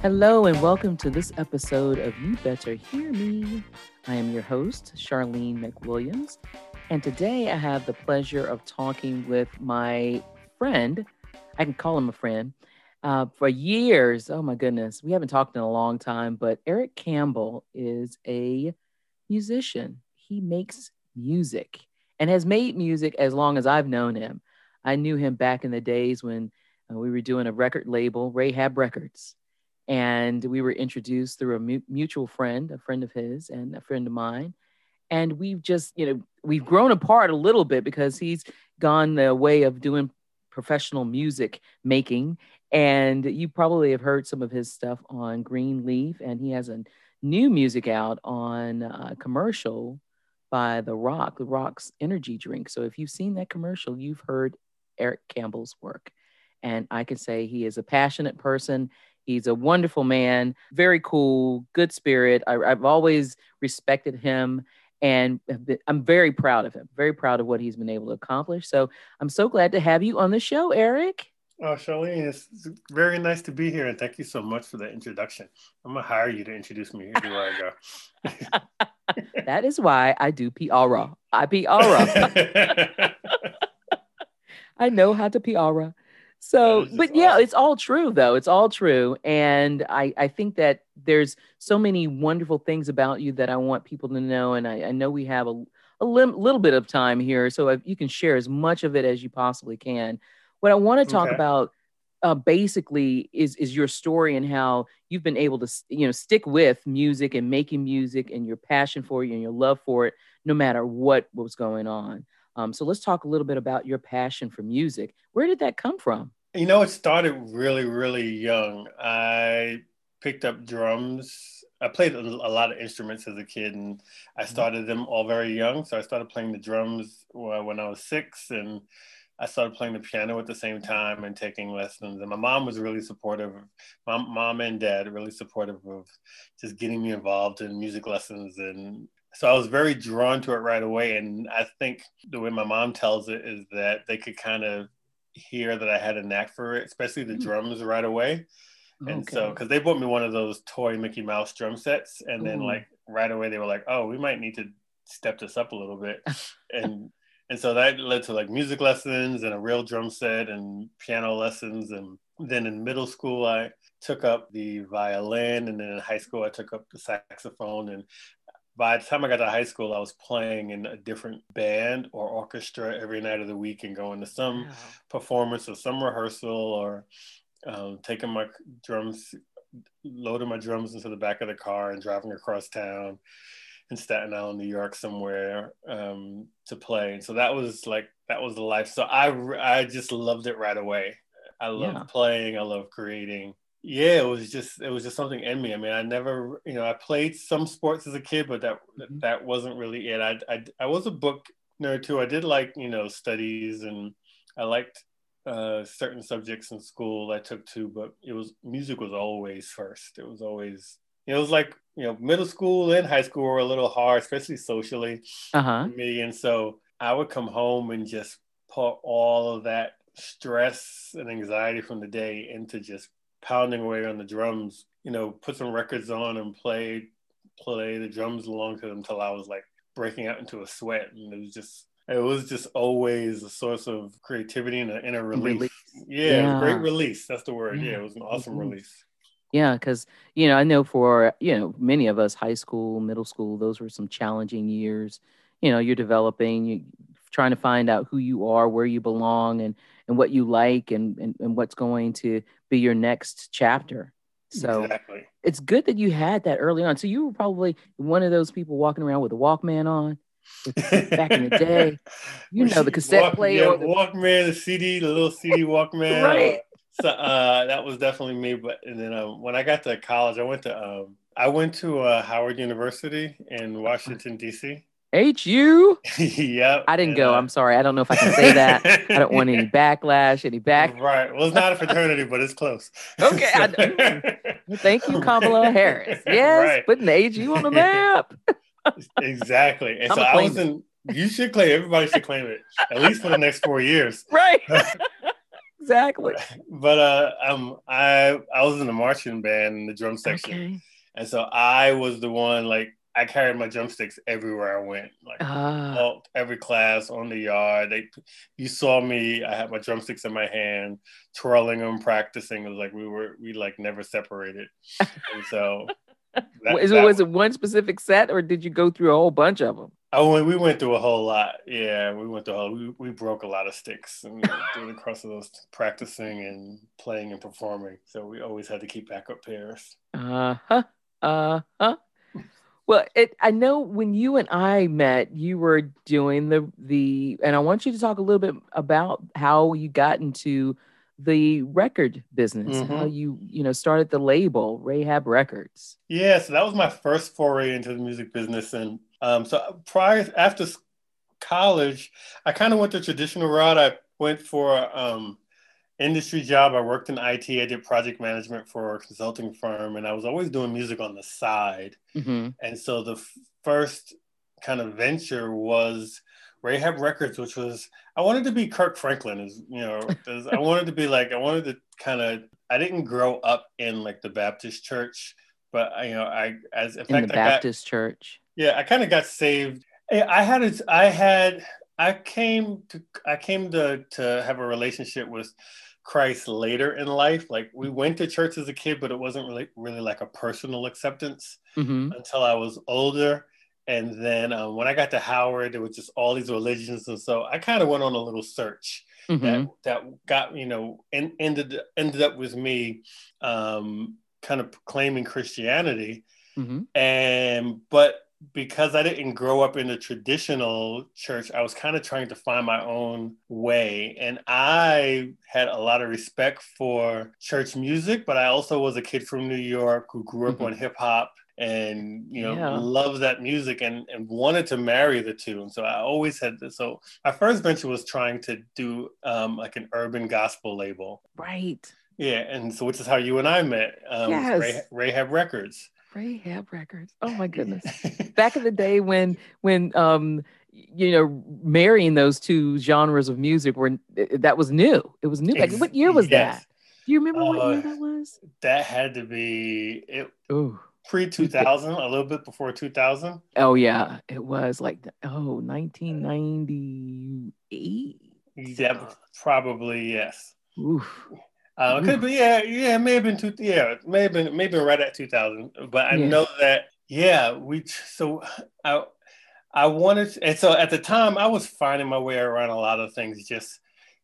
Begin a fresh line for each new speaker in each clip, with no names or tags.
Hello, and welcome to this episode of You Better Hear Me. I am your host, Charlene McWilliams, and today I have the pleasure of talking with my friend. I can call him a friend. Uh, for years, oh my goodness, we haven't talked in a long time, but Eric Campbell is a musician. He makes music and has made music as long as I've known him. I knew him back in the days when uh, we were doing a record label, Rahab Records and we were introduced through a mu- mutual friend, a friend of his and a friend of mine. And we've just, you know, we've grown apart a little bit because he's gone the way of doing professional music making. And you probably have heard some of his stuff on Greenleaf, and he has a new music out on a commercial by The Rock, The Rock's energy drink. So if you've seen that commercial, you've heard Eric Campbell's work. And I can say he is a passionate person He's a wonderful man, very cool, good spirit. I, have always respected him and been, I'm very proud of him, very proud of what he's been able to accomplish. So I'm so glad to have you on the show, Eric.
Oh, Charlene, it's very nice to be here, and thank you so much for the introduction. I'm gonna hire you to introduce me everywhere I
go. that is why I do PR. I PR. I know how to PR. So, but yeah, awesome. it's all true though. It's all true. And I, I think that there's so many wonderful things about you that I want people to know. And I, I know we have a, a lim- little bit of time here. So if you can share as much of it as you possibly can. What I want to talk okay. about uh, basically is, is your story and how you've been able to, you know, stick with music and making music and your passion for it and your love for it, no matter what was going on. Um, so let's talk a little bit about your passion for music. Where did that come from?
You know, it started really, really young. I picked up drums. I played a, lot of instruments as a kid, and I mm-hmm. started them all very young. So I started playing the drums when I was six, and I started playing the piano at the same time and taking lessons. And my mom was really supportive. My mom and dad really supportive of just getting me involved in music lessons and so I was very drawn to it right away. And I think the way my mom tells it is that they could kind of hear that I had a knack for it, especially the mm. drums right away. And okay. so, because they bought me one of those toy Mickey Mouse drum sets, and then Ooh. like right away they were like, "Oh, we might need to step this up a little bit," and and so that led to like music lessons and a real drum set and piano lessons, and then in middle school I took up the violin, and then in high school I took up the saxophone, and by the time I got to high school, I was playing in a different band or orchestra every night of the week and going to some wow. performance or some rehearsal or um, taking my drums, loading my drums into the back of the car and driving across town in Staten Island, New York, somewhere um, to play. And so that was like that was the life. So I I just loved it right away. I love yeah. playing. I love creating yeah, it was just it was just something in me. I mean, I never, you know, I played some sports as a kid, but that mm-hmm. that wasn't really it. I, I I was a book nerd too. I did like you know studies, and I liked uh, certain subjects in school I took too. But it was music was always first. It was always it was like you know middle school and high school were a little hard, especially socially uh-huh. for me. And so I would come home and just put all of that stress and anxiety from the day into just pounding away on the drums, you know, put some records on and play play the drums along to them until I was like breaking out into a sweat. And it was just it was just always a source of creativity and a, and a relief. Release. Yeah, yeah. great release. That's the word. Yeah, yeah it was an awesome mm-hmm. release.
Yeah, because you know, I know for you know many of us, high school, middle school, those were some challenging years. You know, you're developing, you trying to find out who you are, where you belong, and and what you like, and and, and what's going to be your next chapter. So exactly. it's good that you had that early on. So you were probably one of those people walking around with a Walkman on back in the day. You know the cassette Walk, player,
yeah, the Walkman, the CD, the little CD Walkman. right. So uh, that was definitely me. But and then um, when I got to college, I went to um, I went to uh, Howard University in Washington D.C.
HU?
yep.
I didn't go. I'm sorry. I don't know if I can say that. I don't want any backlash, any back.
Right. Well, it's not a fraternity, but it's close.
Okay. I, thank you, Kamala Harris. Yes, right. putting the HU on the map.
exactly. And I'm so I was in, you should claim, everybody should claim it, at least for the next four years.
Right. exactly.
But uh, um, I I was in the marching band in the drum section,
Okay.
and so I was the one like I carried my drumsticks everywhere I went, like all, every class on the yard. They, you saw me. I had my drumsticks in my hand, twirling them, practicing. It was like we were we like never separated, and so. that-
was, it,
that-
was it one specific set or did you go through a whole bunch of them?
Oh, we- we went through a whole lot. Yeah, we went through a whole. We, we broke a lot of sticks and through the course of those practicing and playing and performing. So we always had to keep backup pairs.
Uh huh. Uh huh. Well, it. I know when you and I met, you were doing the the, and I want you to talk a little bit about how you got into the record business, how you you know started the label Rahab Records.
Yeah, so that was my first foray into the music business, and um, so prior after college, I kind of went the traditional route. I went for um, industry job. I worked in IT. I did project management for a consulting firm, and I was always doing music on the side.
Mm-hmm.
And so the f- first kind of venture was Rahab Records, which was I wanted to be Kirk Franklin, is you know, 'cause I wanted to be like I wanted to kind of I didn't grow up in like the Baptist church, but you know I as in,
In
fact
the
I got
Baptist church.
yeah I kind of got saved. I I had it. I had I came to I came to to have a relationship with Christ later in life. Like we went to church as a kid, but it wasn't really really like a personal acceptance
Mm-hmm.
until I was older. And then um, when I got to Howard, there was just all these religions, and so I kind of went on a little search
Mm-hmm.
that that got you know and ended ended up with me um, kind of claiming Christianity.
Mm-hmm.
And but because I didn't grow up in the traditional church, I was kind of trying to find my own way. And I had a lot of respect for church music, but I also was a kid from New York who grew up
Mhm.
on hip hop and you know
Yeah.
loved that music and, and wanted to marry the two. And so I always had this. So my first venture was trying to do um, like an urban gospel label.
Right.
Yeah, and so which is how you and I met. Um,
Yes.
Rahab Records.
Rahab Records. Oh my goodness. back in the day when when um you know marrying those two genres of music were that was new it was new
Ex-
what year was
yes.
that do you remember what year
Uh,
that was
that had to be it
oh
pre 2000, a little bit before 2000.
oh yeah it was like oh 1998
Yeah, probably yes.
Oof.
Uh, it could be yeah, yeah, it may have been two, yeah, it may have been maybe right at 2000. But I
Yeah.
know that yeah, we so I I wanted and so at the time I was finding my way around a lot of things. Just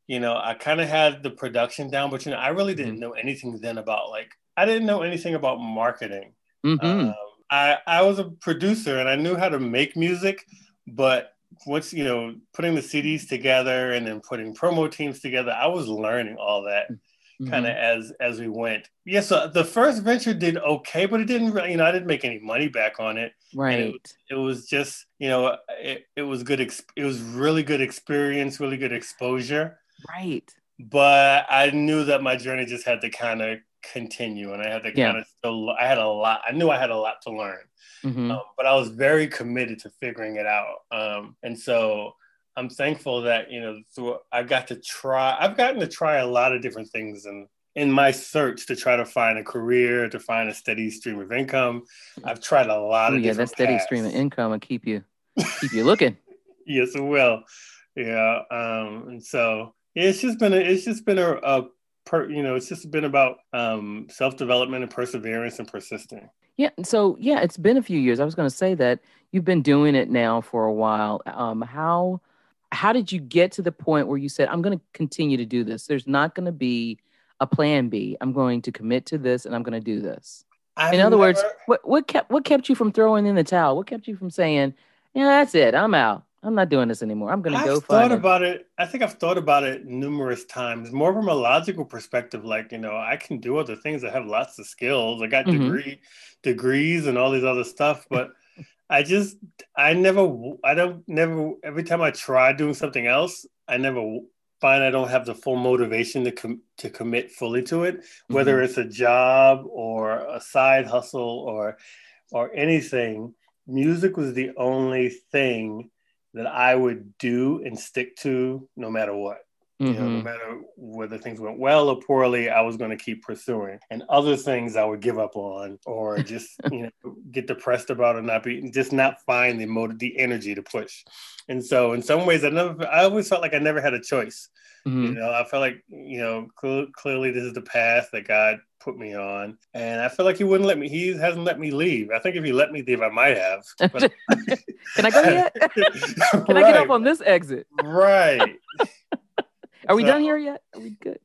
you know, I kind of had the production down, but you know, I really didn't know anything then about like I didn't know anything about marketing.
Mhm.
Um, I I was a producer and I knew how to make music, but once you know putting the CDs together and then putting promo teams together, I was learning all that
Mhm.
Kind of as as we went. Yeah, so the first venture did okay, but it didn't really, you know, I didn't make any money back on it.
right
It was just, you know, it, it was good. Ex- it was really good experience, really good exposure.
right
But I knew that my journey just had to kind of continue, and I had to
Yeah.
kind of still. I had a lot. I knew I had a lot to learn.
Mhm.
Um, but I was very committed to figuring it out. Um, and so I'm thankful that, you know, through, I got to try, I've gotten to try a lot of different things and in my search to try to find a career, to find a steady stream of income. I've tried a lot
oh
of
yeah that steady
paths.
stream of income will keep you keep you looking
Yes, it will. Yeah. Um, and so it's just been, a, it's just been a, a per, you know, it's just been about um, self-development and perseverance and persisting.
Yeah. So yeah, it's been a few years. I was going to say that you've been doing it now for a while. Um, how how did you get to the point where you said, "I'm going to continue to do this"? There's not going to be a plan B. I'm going to commit to this, and I'm going to do this.
I've
In other words, what what kept what kept you from throwing in the towel? What kept you from saying, "Yeah, that's it. I'm out. I'm not doing this anymore. I'm going to go."
I've thought
find
about it. I think I've thought about it numerous times, more from a logical perspective. Like, you know, I can do other things. I have lots of skills. I got
Mhm.
degree degrees and all these other stuff, but I just, I never, I don't, never. Every time I try doing something else, I never find I don't have the full motivation to com- to commit fully to it. Whether
Mm-hmm.
it's a job or a side hustle or or anything, music was the only thing that I would do and stick to no matter what. You know, no
Mhm.
matter whether things went well or poorly, I was going to keep pursuing. And other things I would give up on, or just you know get depressed about, or not be just not find the motive, the energy to push. And so, in some ways, I never, I always felt like I never had a choice. You
Mhm.
know, I felt like you know cl- clearly this is the path that God put me on, and I feel like He wouldn't let me. He hasn't let me leave. I think if He let me leave, I might have. But,
Can I go yet? Can I get off on this exit?
Right.
Are we
So-
done here yet? Are we good?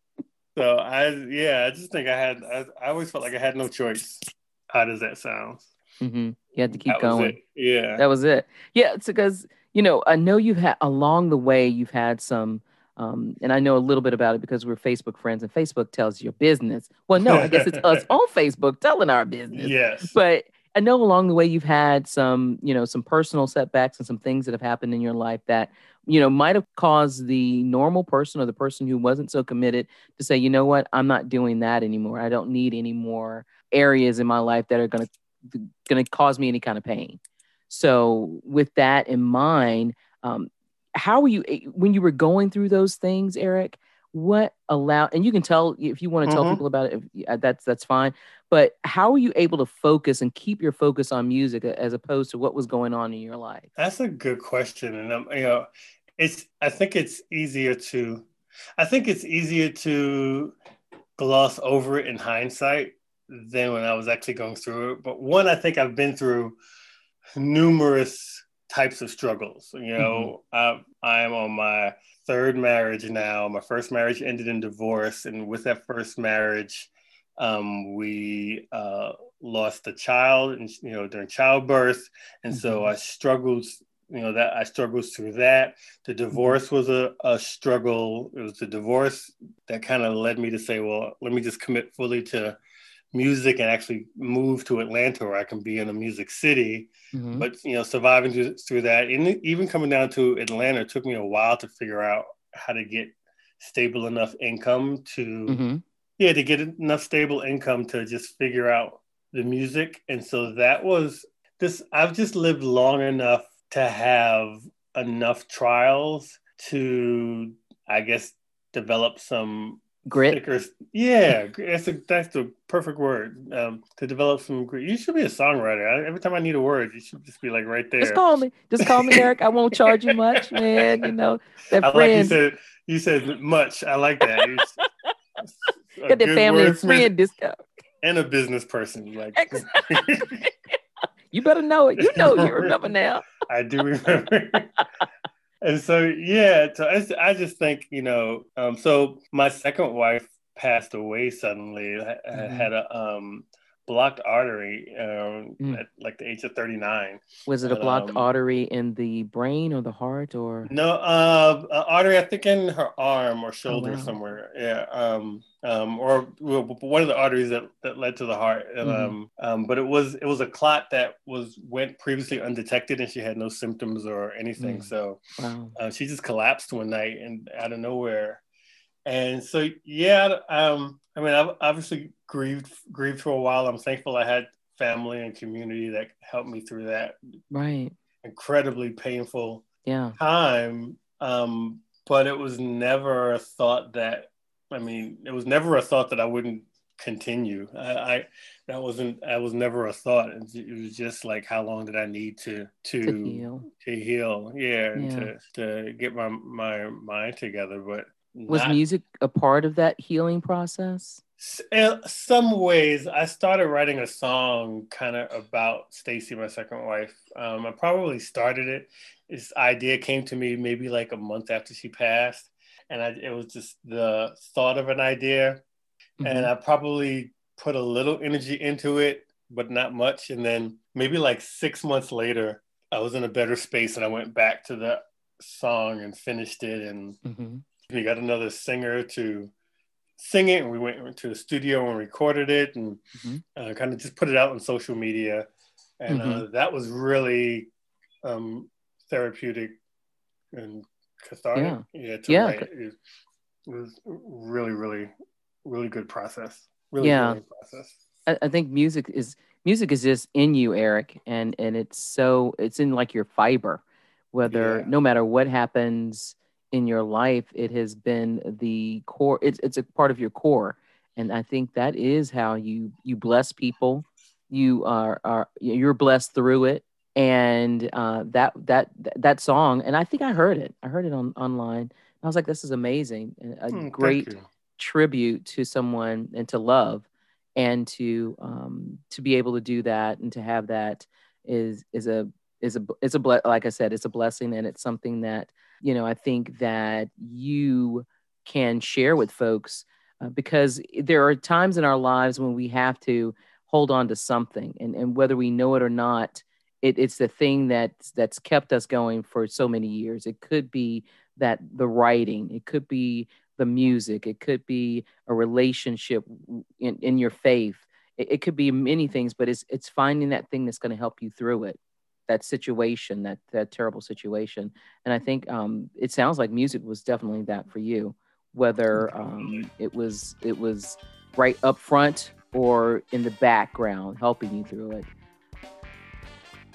So I, yeah, I just think I had. I, I always felt like I had no choice. How does that sound?
hmm You had to keep
That
going.
Yeah.
That was it. Yeah, it's because you know I know you've had along the way you've had some, um, and I know a little bit about it because we're Facebook friends, and Facebook tells your business. Well, no, I guess it's us on Facebook telling our business.
yes.
But I know along the way you've had some, you know, some personal setbacks and some things that have happened in your life that you know might have caused the normal person or the person who wasn't so committed to say, you know what, I'm not doing that anymore. I don't need any more areas in my life that are going to going to cause me any kind of pain. So, with that in mind, um, how were you eh, when you were going through those things, Eric? What allowed, and you can tell if you want to tell
Mhm.
people about it. If, that's that's fine. But how are you able to focus and keep your focus on music as opposed to what was going on in your life?
That's a good question, and um, you know, it's. I think it's easier to. I think it's easier to gloss over it in hindsight than when I was actually going through it. But one, I think I've been through numerous types of struggles. You know, I, I am on my third marriage now. My first marriage ended in divorce, and with that first marriage, um, we uh, lost a child, and you know, during childbirth, and so
Mhm.
I struggled. You know that I struggled through that. The divorce was a, a struggle. It was the divorce that kind of led me to say, well, let me just commit fully to music and actually move to Atlanta where I can be in a music city
Mhm.
but you know surviving through, through that and even coming down to atlanta took me a while to figure out how to get stable enough income to
Mhm.
yeah to get enough stable income to just figure out the music and so that was this i've just lived long enough to have enough trials to i guess develop some
Grit.
thicker yeah that's a, that's the perfect word um, to develop some grit you should be a songwriter I, every time i need a word you should just be like right there
Just call me. Just call me, Eric. I won't charge you much, man. You know that
I like you
friend,
said. You said much. I like that. A
that family and friend discount.
and a business person. Like
You better know it. You know. You remember now.
I do remember. And so yeah, so I, I just think you know. Um, so my second wife passed away suddenly.
Mhm.
had a um, blocked artery um,
Mm.
at like the age of thirty nine.
Was it a blocked
Um,
artery in the brain or the heart or?
No, uh, artery. I think in her arm or shoulder
Oh, wow.
somewhere. Yeah. Um. Um. Or one of the arteries that, that led to the heart. And,
Mhm.
Um. Um. But it was it was a clot that was went previously undetected, and she had no symptoms or anything.
Mm.
So
Wow.
uh, she just collapsed one night and out of nowhere. And so yeah. Um. I mean, I've obviously grieved grieved for a while. I'm thankful I had family and community that helped me through that
Right.
incredibly painful
Yeah.
time um but it was never a thought that i mean it was never a thought that i wouldn't continue i, I that wasn't i was never a thought it, was just like how long did i need to to
To heal.
to heal yeah, and
Yeah.
to to get my my mind together but
Was
not-
music a part of that healing process?
In some ways i started writing a song kind of about stacy my second wife um, i probably started it this idea came to me maybe like a month after she passed and I, it was just the thought of an idea and
Mhm.
i probably put a little energy into it but not much and then maybe like six months later i was in a better space and i went back to the song and finished it and
Mhm.
We got another singer to sing it and we went to the studio and recorded it and
Mhm.
uh, kind of just put it out on social media and uh,
Mm-hmm.
that was really um, therapeutic and cathartic
Yeah.
yeah,
Yeah.
It, was really really really good process really
Yeah.
good process
I, I think music is music is just in you, Eric, and and it's so it's in like your fiber. Whether
Yeah.
no matter what happens in your life, it has been the core. It's it's a part of your core, and I think that is how you you bless people. You are are you're blessed through it, and uh, that that that song. And I think I heard it. I heard it on online. I was like, this is amazing. A mm, great tribute to someone and to love, and to um, to be able to do that and to have that is is a is a is a ble- like I said, it's a blessing, and it's something that you know, I think that you can share with folks uh, because there are times in our lives when we have to hold on to something, and, and whether we know it or not, it, it's the thing that's that's kept us going for so many years. It could be that the writing, it could be the music, it could be a relationship in, in your faith. It, it could be many things, but it's it's finding that thing that's going to help you through it that situation, that that terrible situation. And I think um, it sounds like music was definitely that for you, whether um, it was it was right up front or in the background, helping you through it.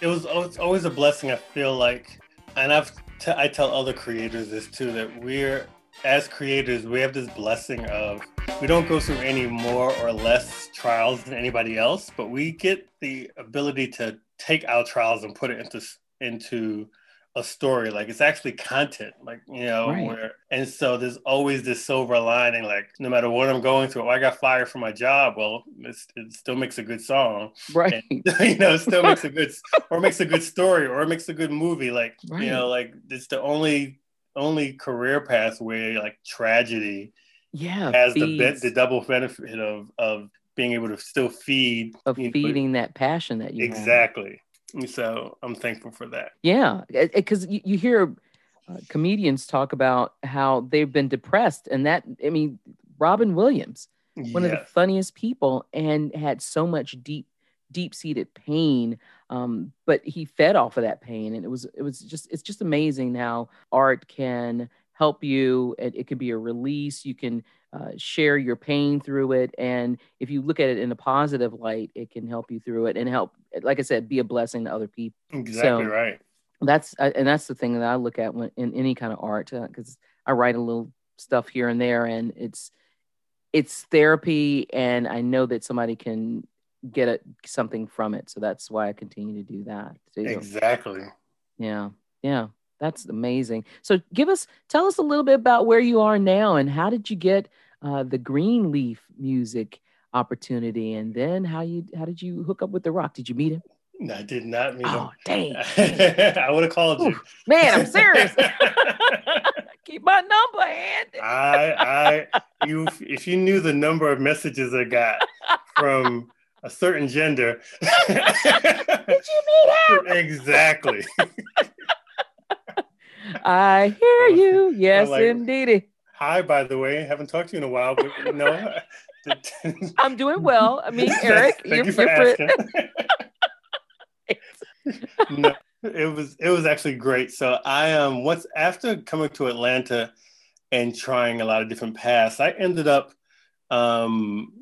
It was it's always a blessing. I feel like, and I've t- I tell other creators this too that we're as creators we have this blessing of we don't go through any more or less trials than anybody else, but we get the ability to take our trials and put it into into a story. Like it's actually content like you know right. where and so there's always this silver lining like no matter what i'm going through oh, i got fired from my job. Well it still makes a good song.
Right.
And, you know it still makes a good or makes a good story or it makes a good movie. Like right. you know like it's the only only career path where like tragedy
yeah
has the the double benefit of of being able to still feed
of feeding know, that passion that you
exactly. Have. so i'm thankful for that.
Yeah because you, you, hear uh, comedians talk about how they've been depressed and that i mean robin williams one of the funniest people and had so much deep deep seated pain um, but he fed off of that pain and it was it was just it's just amazing how art can help you. It, it can be a release. You can uh, share your pain through it. And if you look at it in a positive light, it can help you through it and help, like I said, be a blessing to other people.
Exactly so right.
That's uh, and that's the thing that I look at when in any kind of art because uh, I write a little stuff here and there, and it's it's therapy, and I know that somebody can get it, something from it. So that's why I continue to do that. Too.
Exactly.
Yeah. Yeah. That's amazing. So give us, tell us a little bit about where you are now and how did you get uh, the Greenleaf music opportunity, and then how you how did you hook up with The Rock? Did you meet him?
I did not meet
oh, him.
Oh dang! I would have called you.
Man, I'm serious. Keep my number handy.
I, I, you, if you knew the number of messages I got from a certain gender.
did you meet him?
Exactly.
I hear you. Yes, like, indeed.
Hi, by the way. Haven't talked to you in a while, but you know.
I'm doing well. I mean, Eric,
Thank you're, you for asking. no, it was it was actually great. So I um once after coming to Atlanta and trying a lot of different paths, I ended up um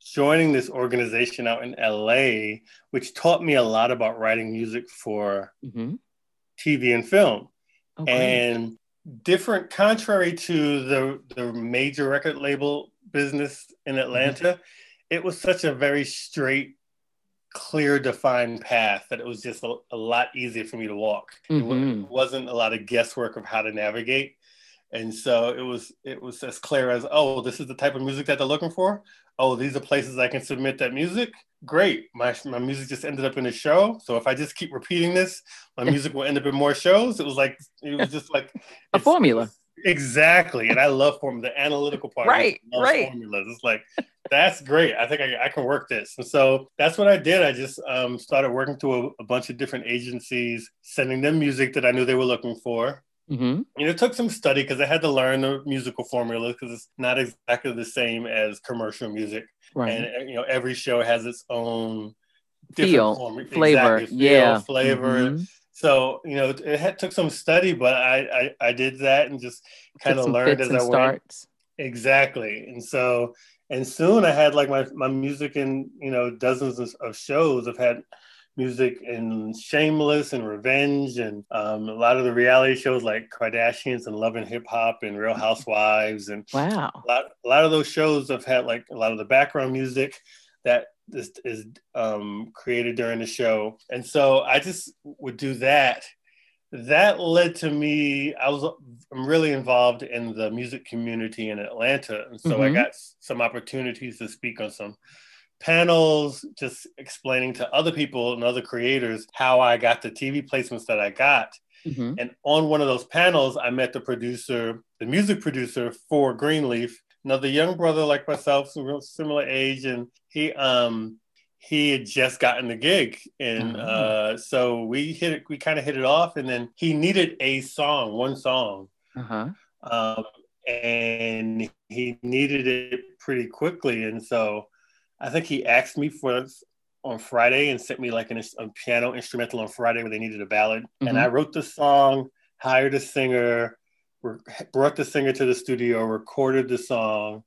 joining this organization out in LA, which taught me a lot about writing music for mm-hmm. TV and film. Okay. And different, contrary to the the major record label business in Atlanta, mm-hmm. it was such a very straight, clear, defined path that it was just a, a lot easier for me to walk. Mm-hmm. It wasn't a lot of guesswork of how to navigate. And so it was it was as clear as, oh, this is the type of music that they're looking for. Oh, these are places I can submit that music great. My my music just ended up in a show. So if I just keep repeating this, my music will end up in more shows. It was like it was just like
a formula.
Exactly. And I love form the analytical part.
Right. Right.
Formulas. It's like that's great. I think I, I, can work this. And so that's what I did. I just um, started working to a, a bunch of different agencies, sending them music that I knew they were looking for. Mm-hmm. You know, it took some study because I had to learn the musical formula because it's not exactly the same as commercial music. Right. And you know, every show has its own
feel, form- flavor, exactly, feel,
yeah, flavor. Mm-hmm. So you know, it had, took some study, but I, I I did that and just kind of learned as I starts. went. Exactly, and so and soon I had like my my music in you know dozens of, of shows. I've had music and Shameless and Revenge, and um, a lot of the reality shows like Kardashians and Love and Hip Hop and Real Housewives, and
wow,
a lot, a lot of those shows have had like a lot of the background music that is, is um, created during the show, and so I just would do that. That led to me. I was I'm really involved in the music community in Atlanta, and so mm-hmm. I got some opportunities to speak on some panels just explaining to other people and other creators how I got the TV placements that I got. Mm-hmm. And on one of those panels, I met the producer, the music producer for Greenleaf, another young brother like myself, similar age, and he um he had just gotten the gig, and uh-huh. uh, so we hit it. We kind of hit it off, and then he needed a song, one song, uh-huh. um, and he needed it pretty quickly, and so I think he asked me for this on Friday and sent me like an, a piano instrumental on Friday where they needed a ballad. Mm-hmm. And I wrote the song, hired a singer, re- brought the singer to the studio, recorded the song,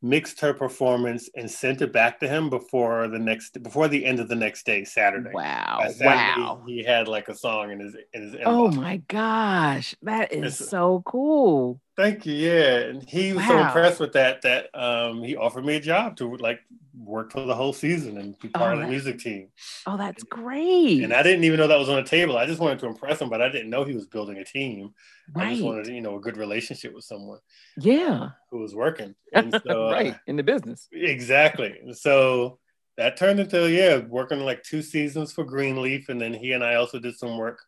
mixed her performance, and sent it back to him before the next before the end of the next day, Saturday.
Wow!
Saturday,
wow!
He had like a song in his in his. Inbox.
Oh my gosh, that is it's, so cool.
Thank you. Yeah, and he was wow. so impressed with that that um, he offered me a job to like work for the whole season and be part oh, of the music team.
Oh, that's great.
And I didn't even know that was on the table. I just wanted to impress him, but I didn't know he was building a team. Right. I just wanted, you know, a good relationship with someone.
Yeah.
Who was working. And
so, right. Uh, in the business.
Exactly. So that turned into, yeah, working like two seasons for Greenleaf. And then he and I also did some work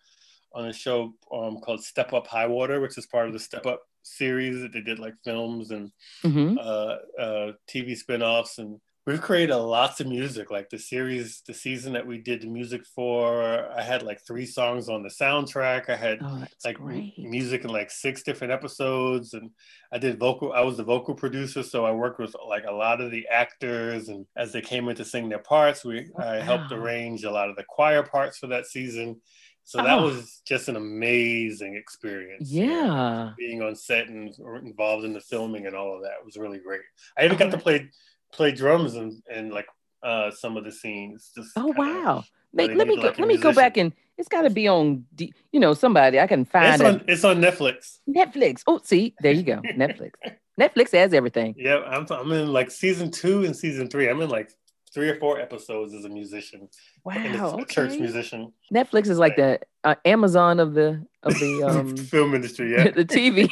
on a show um, called Step Up High Water, which is part of the Step Up series that they did like films and mm-hmm. uh, uh, TV spinoffs. And we've created lots of music. Like the series, the season that we did the music for, I had like three songs on the soundtrack. I had oh, like great. music in like six different episodes. And I did vocal, I was the vocal producer. So I worked with like a lot of the actors. And as they came in to sing their parts, we wow. I helped arrange a lot of the choir parts for that season so that oh. was just an amazing experience.
Yeah. You
know, being on set and involved in the filming and all of that was really great. I even oh, got to play play drums and, and like uh, some of the scenes.
Just oh wow. Make, let me go, like let me go back and it's got to be on you know somebody I can find
it's on, it. It's on Netflix.
Netflix. Oh, see, there you go. Netflix. Netflix has everything.
Yeah, I'm, I'm in like season two and season three. I'm in like three or four episodes as a musician.
Wow,
a
okay.
church musician.
Netflix is like the uh, Amazon of the of the um,
film industry. Yeah,
the TV.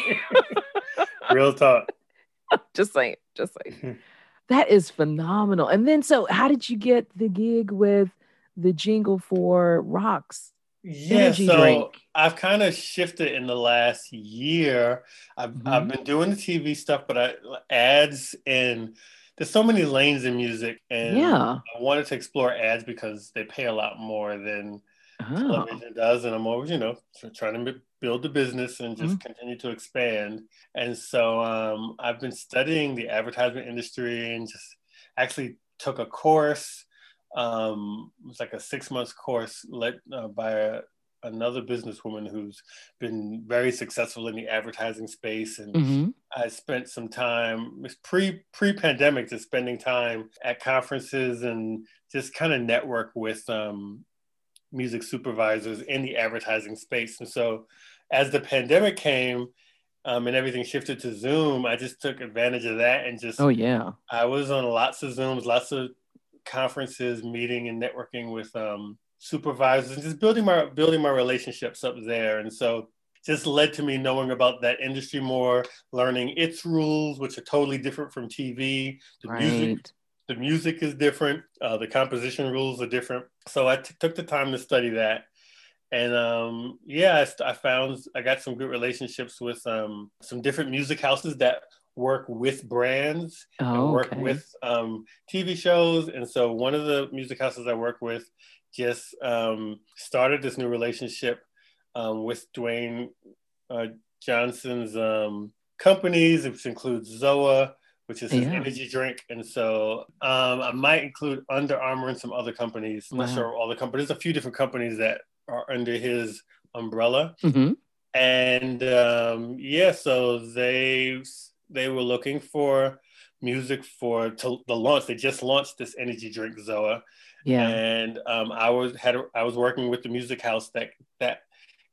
Real talk.
just saying, just saying. That is phenomenal. And then, so how did you get the gig with the jingle for Rocks?
Yeah, so drink? I've kind of shifted in the last year. I've mm-hmm. I've been doing the TV stuff, but I ads and there's so many lanes in music, and
yeah,
I wanted to explore ads because they pay a lot more than oh. television does, and I'm always, you know, trying to build the business and just mm-hmm. continue to expand. And so um, I've been studying the advertisement industry and just actually took a course. Um, it was like a six months course led uh, by a, another businesswoman who's been very successful in the advertising space and mm-hmm. i spent some time pre pre pandemic just spending time at conferences and just kind of network with um, music supervisors in the advertising space. And so as the pandemic came um, and everything shifted to zoom i just took advantage of that and just
oh yeah.
I was on lots of zooms lots of conferences meeting and networking with um, supervisors and just building my building my relationships up there. And so just led to me knowing about that industry more learning its rules which are totally different from tv the right. music the music is different uh, the composition rules are different. So I t- took the time to study that. And um, yeah I, I, found i got some good relationships with um, some different music houses that work with brands oh, and work okay. with um, tv shows. And so one of the music houses i work with just um, started this new relationship um, with Dwayne uh, Johnson's um, companies, which includes Zoa, which is his yeah. energy drink. And so um, I might include Under Armour and some other companies. I'm wow. not sure all the companies, There's a few different companies that are under his umbrella. Mm-hmm. And um, yeah, so they they were looking for music for to the launch. They just launched this energy drink Zoa,
Yeah.
and um, I was had I was working with the music house that that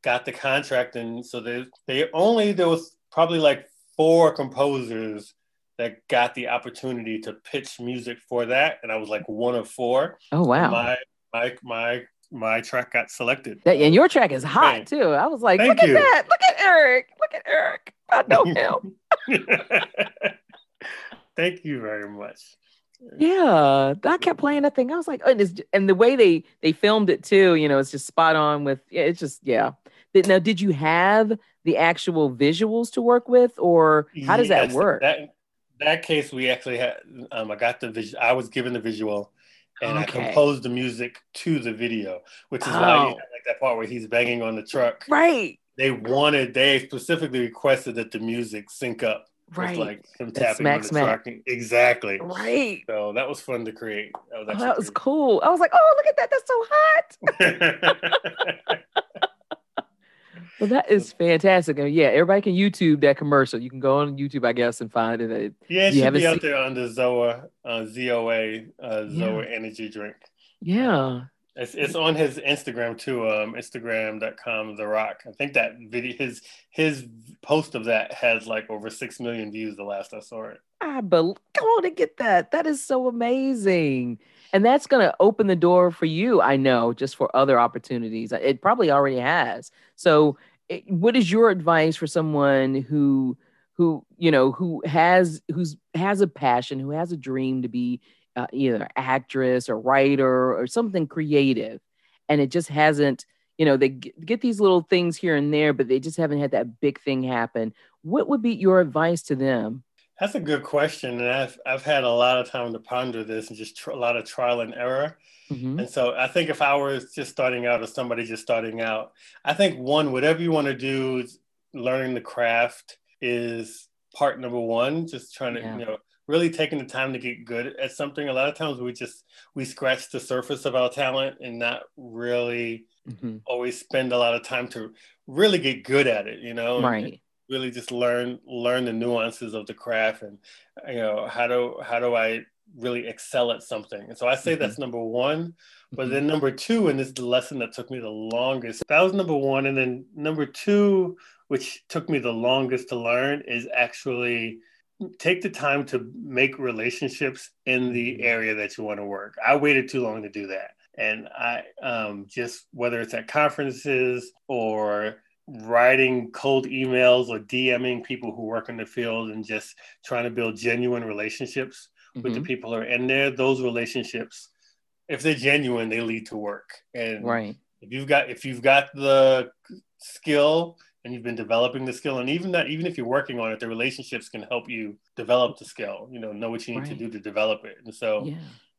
got the contract, and so they they only there was probably like four composers that got the opportunity to pitch music for that, and I was like one of four.
Oh wow.
My my my my track got selected.
And your track is hot too. I was like,
Thank
look
you.
at that. Look at Eric. Look at Eric. I know him.
Thank you very much.
yeah. I kept playing that thing. I was like, oh, and, it's, and the way they they filmed it too, you know, it's just spot on with yeah, it's just yeah. Now, did you have the actual visuals to work with, or how does that work?
That that case, we actually had. Um, I got the visual. I was given the visual, and
Okay.
I composed the music to the video, which is why
Oh.
you have like that part where he's banging on the truck.
right.
They wanted. They specifically requested that the music sync up
Right.
with like him tapping
smack,
on the
smack.
truck. Exactly.
right.
So that was fun to create. That was,
Oh, that was cool. I was like, oh, look at that. That's so hot. Well, that is fantastic. And yeah, everybody can YouTube that commercial. You can go on YouTube, I guess, and find it.
Yeah, it
You
should be out
seen-
there on the Zoa, uh, ZOA, uh, Zoa energy drink.
Yeah.
It's, it's on his Instagram too, um, Instagram.com The Rock. I think that video, his his post of that has like over six million views. The last I saw it.
I bel come on and get that. That is so amazing. And that's going to open the door for you, I know, just for other opportunities. It probably already has. So, what is your advice for someone who who, you know, who has who's has a passion, who has a dream to be uh, either actress or writer or something creative and it just hasn't, you know, they get these little things here and there but they just haven't had that big thing happen. What would be your advice to them?
That's a good question, and I've I've had a lot of time to ponder this and just tr- a lot of trial and error.
Mhm.
And so I think if I was just starting out or somebody just starting out, I think one, whatever you want to do, learning the craft is part number one. Just trying to,
Yeah.
you know, really taking the time to get good at something. A lot of times we just we scratch the surface of our talent and not really
Mhm.
always spend a lot of time to really get good at it, you know?
Right.
Really just learn learn the nuances of the craft and you know, how do how do I really excel at something? And so I say
Mhm.
that's number one. But
Mhm.
then number two, and this is the lesson that took me the longest. That was number one. And then number two, which took me the longest to learn, is actually take the time to make relationships in the
Mhm.
area that you want to work. I waited too long to do that. And I um, just, whether it's at conferences or writing cold emails or DMing people who work in the field and just trying to build genuine relationships with the
Mhm.
people who are in there, those relationships, if they're genuine, they lead to work. And
Right.
if you've got if you've got the skill and you've been developing the skill, and even that, even if you're working on it, the relationships can help you develop the skill. You know, know what you need to do to develop it. And so
Yeah.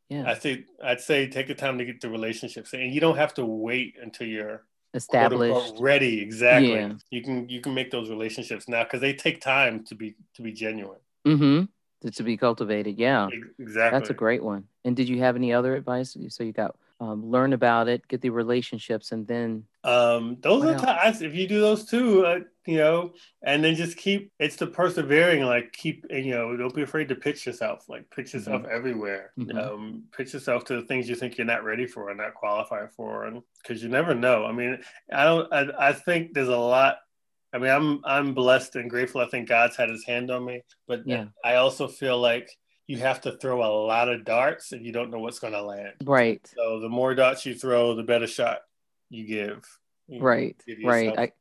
Yeah.
I say I'd say take the time to get the relationships, and you don't have to wait until you're
Established.
ready. Exactly.
Yeah.
You can you can make those relationships now because they take time to be to be genuine.
Mm-hmm. To, to be cultivated. Yeah.
Exactly.
That's a great one. And did you have any other advice? So you got um, learn about it, get the relationships, and then
Um, those are times if you do those two, uh, you know, and then just keep it's the persevering, like keep you know, don't be afraid to pitch yourself, like pitch yourself everywhere.
Mhm.
Um, pitch yourself to the things you think you're not ready for and not qualified for, and because you never know. I mean, I don't. I, I think there's a lot. I mean, I'm I'm blessed and grateful. I think God's had His hand on me, but
Yeah.
I also feel like you have to throw a lot of darts and you don't know what's going to land.
right,
So the more darts you throw, the better shot you give. You
right,
give
right. I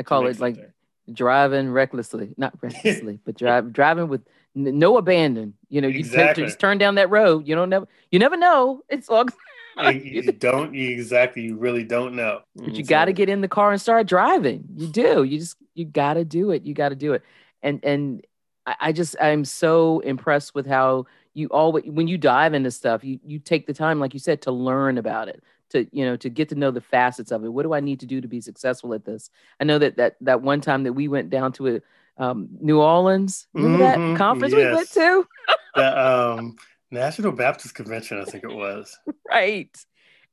I call it like
something.
Driving recklessly, not recklessly, but drive driving with n- no abandon. You know, you
Exactly.
just turn down that road. You don't never you never know. It's all.
you, you don't you exactly. You really don't know.
but you
Mm,
got to get in the car and start driving. You do. You just you got to do it. You got to do it. And and I, I just I'm so impressed with how you always when you dive into stuff, you you take the time, like you said, to learn about it, to you know to get to know the facets of it. What do I need to do to be successful at this? I know that that that one time that we went down to a um, New Orleans, remember
Mhm,
that conference we went to?
the um, National Baptist Convention. I think it was.
Right.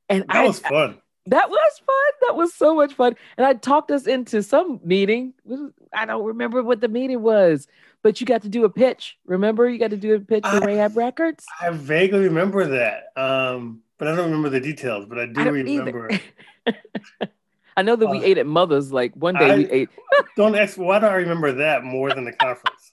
And
That
I,
was fun.
That was fun. That was so much fun. And I talked us into some meeting. I don't remember what the meeting was, but you got to do a pitch. Remember, you got to do a pitch for
I-
Rahab Records.
I vaguely remember that, um, but I don't remember the details. But I do
I
remember.
I know that we
Uh,
ate at Mother's. Like one day we ate.
Don't ask. Why do I remember that more than the conference?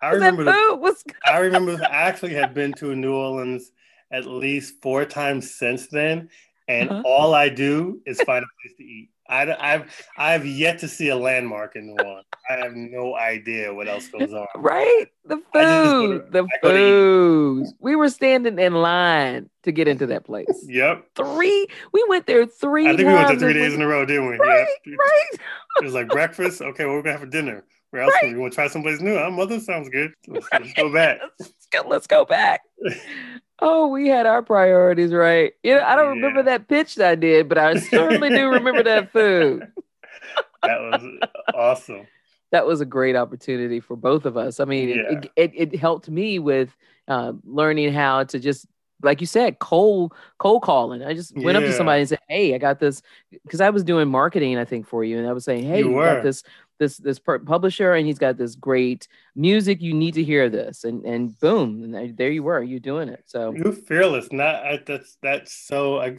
I remember. The,
food was
I remember. I actually have been to New Orleans at least four times since then, and
Uh-huh.
all I do is find a place to eat. I, have I've yet to see a landmark in New Orleans. I have no idea what else goes on.
right. The
I just go to-
food, the
to eat.
food. We were standing in line to get into that place.
Yep.
Three. We went there three.
I think we went there three days in a row, didn't we?
Right,
Yeah.
right.
It was like breakfast. Okay, well, we're gonna have for dinner. Where else?
Right.
We want to try someplace new? Our mother sounds good. Let's, let's go back.
Let's go, let's go back. Oh, we had our priorities right. You know, I don't remember that pitch that I did, but I certainly do remember that food.
That was awesome.
That was a great opportunity for both of us. I mean, it-
Yeah.
it, it, it helped me with uh, learning how to just, like you said, cold cold calling. I just went up to somebody and said, "Hey, I got this," because I was doing marketing, I think, for you, and I was saying, "Hey,
You
you got this this this publisher, and he's got this great music. You need to hear this." And and boom, and there- you were, you doing it. So
You're fearless. Not I, that's that's so. I,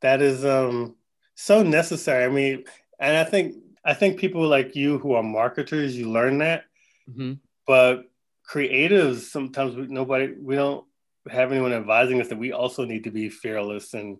that is um so necessary. I mean, and I think I think people like you who are marketers, you learn that.
mhm.
But creatives, sometimes we, nobody we don't have anyone advising us that we also need to be fearless and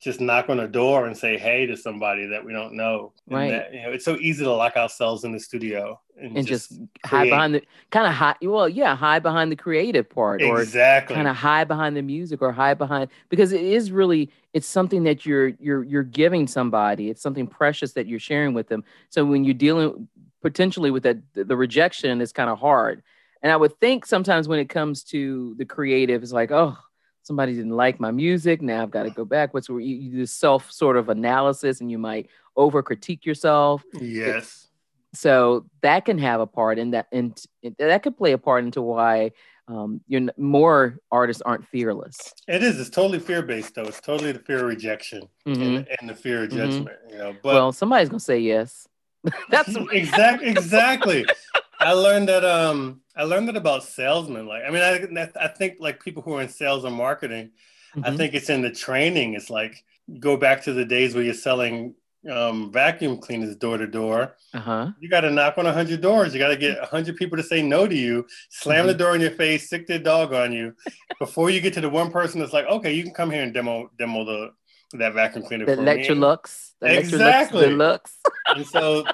just knock on a door and say hey to somebody that we don't know. And
Right.
that, you know, it's so easy to lock ourselves in the studio and,
and just, hide behind the kind of hide. Well, yeah, hide behind the creative part, or
exactly.
kind of hide behind the music or hide behind because it is really it's something that you're you're you're giving somebody it's something precious that you're sharing with them so when you're dealing potentially with that the rejection is kind of hard and i would think sometimes when it comes to the creative it's like oh somebody didn't like my music now i've got to go back what's where you, you do self sort of analysis and you might over critique yourself
yes.
so that can have a part in that and that could play a part into why um, you're more artists aren't fearless
It is. It's totally fear based, though. It's totally the fear of rejection
Mhm.
and, and the fear of
Mhm.
judgment. You know, but
well somebody's gonna say yes that's
exactly exactly. I learned that. Um, I learned that about salesmen. Like, I mean, I I think like people who are in sales and marketing. I
Mhm.
think it's in the training. It's like go back to the days where you're selling um, vacuum cleaners door to door.
uh-huh
You got to knock on 100 doors. You got to get 100 people to say no to you, slam the door in your face, sic their dog on you before you get to the one person that's like, okay, you can come here and demo demo the that vacuum cleaner
the. Electrolux the
Exactly.
Electrolux.
And so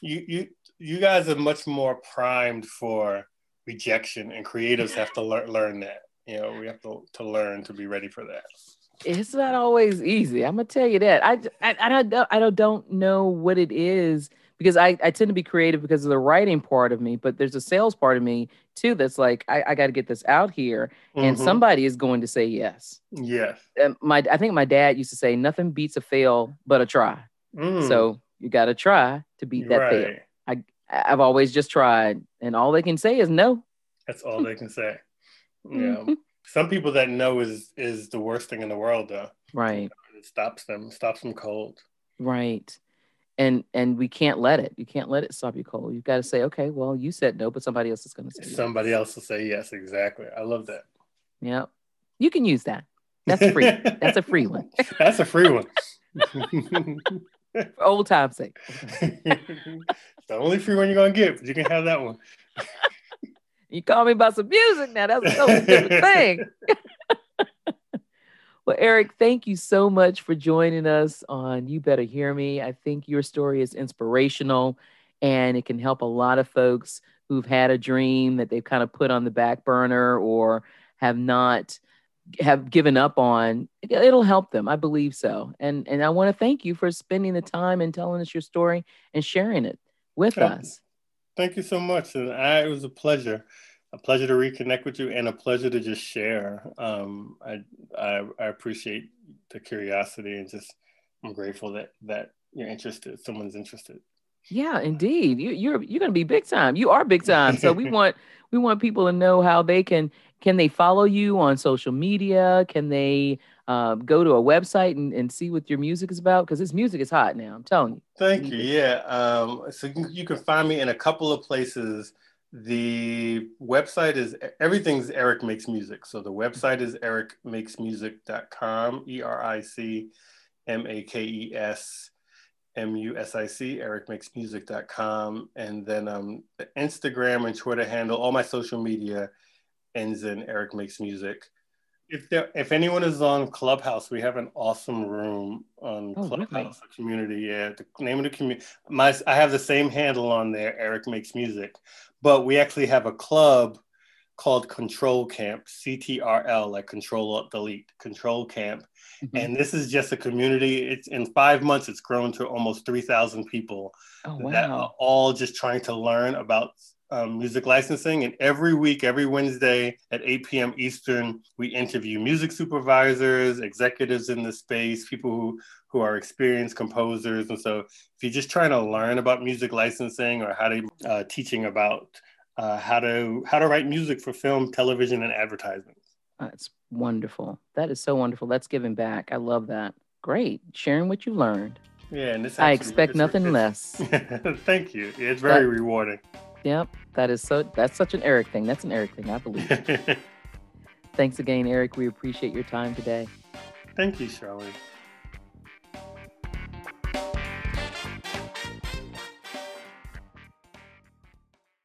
you you you guys are much more primed for rejection, and creatives have to learn learn that. You know, we have to, to learn to be ready for that.
it's not always easy i'm gonna tell you that i i, I don't i don't, don't know what it is because I, I tend to be creative because of the writing part of me but there's a sales part of me too that's like i, I got to get this out here and
Mhm.
somebody is going to say yes
yes.
um, my I think my dad used to say nothing beats a fail but a try.
Mm,
So you got to try to beat that fail. I, I've always just tried, and all they can say is no.
That's all they can say. Yeah. Some people that know is is the worst thing in the world though.
Right,
It stops them, stops them cold.
right, and and we can't let it. You can't let it stop you cold. You've got to say, okay, well, you said no, but somebody else is going to say yes.
Somebody else will say yes, exactly. I love that.
Yep, you can use that. That's free. That's a free one.
That's a free one.
For old time's sake.
it's the only free one you're gonna get, but you can have that one.
You call me about some music now. That's a totally different thing. well, Eric, thank you so much for joining us on You Better Hear Me. I think your story is inspirational and it can help a lot of folks who've had a dream that they've kind of put on the back burner or have not have given up on it, it'll help them i believe so and and i want to thank you for spending the time and telling us your story and sharing it with
Okay.
us
Thank you so much. And I, it was a pleasure. A pleasure to reconnect with you and a pleasure to just share. Um, I, I I appreciate the curiosity and just I'm grateful that that you're interested. Someone's interested.
Yeah, indeed. You, you're you're going to be big time. You are big time. So we want we want people to know how they can can they follow you on social media? Can they um, go to a website and, and see what your music is about? Because this music is hot now. I'm telling you.
Thank you. Yeah. Um, so you can, you can find me in a couple of places The website is everything's Eric Makes Music. So the website is ericmakesmusic.com, E R I C M A K E S M U S I C, ericmakesmusic.com. And then um, the Instagram and Twitter handle, all my social media ends in Eric Makes Music. If there, if anyone is on Clubhouse, we have an awesome room on
Oh,
Clubhouse
really?
community. Yeah, the name of the community. My I have the same handle on there. Eric makes music, but we actually have a club called Control Camp, CTRL, like Control Alt Delete, Control Camp,
Mhm.
and this is just a community. It's in five months, it's grown to almost three thousand people
oh,
that are all just trying to learn about um, music licensing. And every week, every Wednesday at 8 p.m. Eastern, we interview music supervisors, executives in the space, people who, who are experienced composers. And so, if you're just trying to learn about music licensing or how to uh, teaching about uh, how to how to write music for film, television, and advertising.
That's wonderful. That is so wonderful. That's giving back. I love that. Great. Sharing what you learned.
Yeah, and this
I expect nothing less.
Thank you. It's very rewarding.
Yep. That is so that's such an Eric thing. That's an Eric thing, I believe. Thanks again, Eric. We appreciate your time today.
Thank you, Charlotte.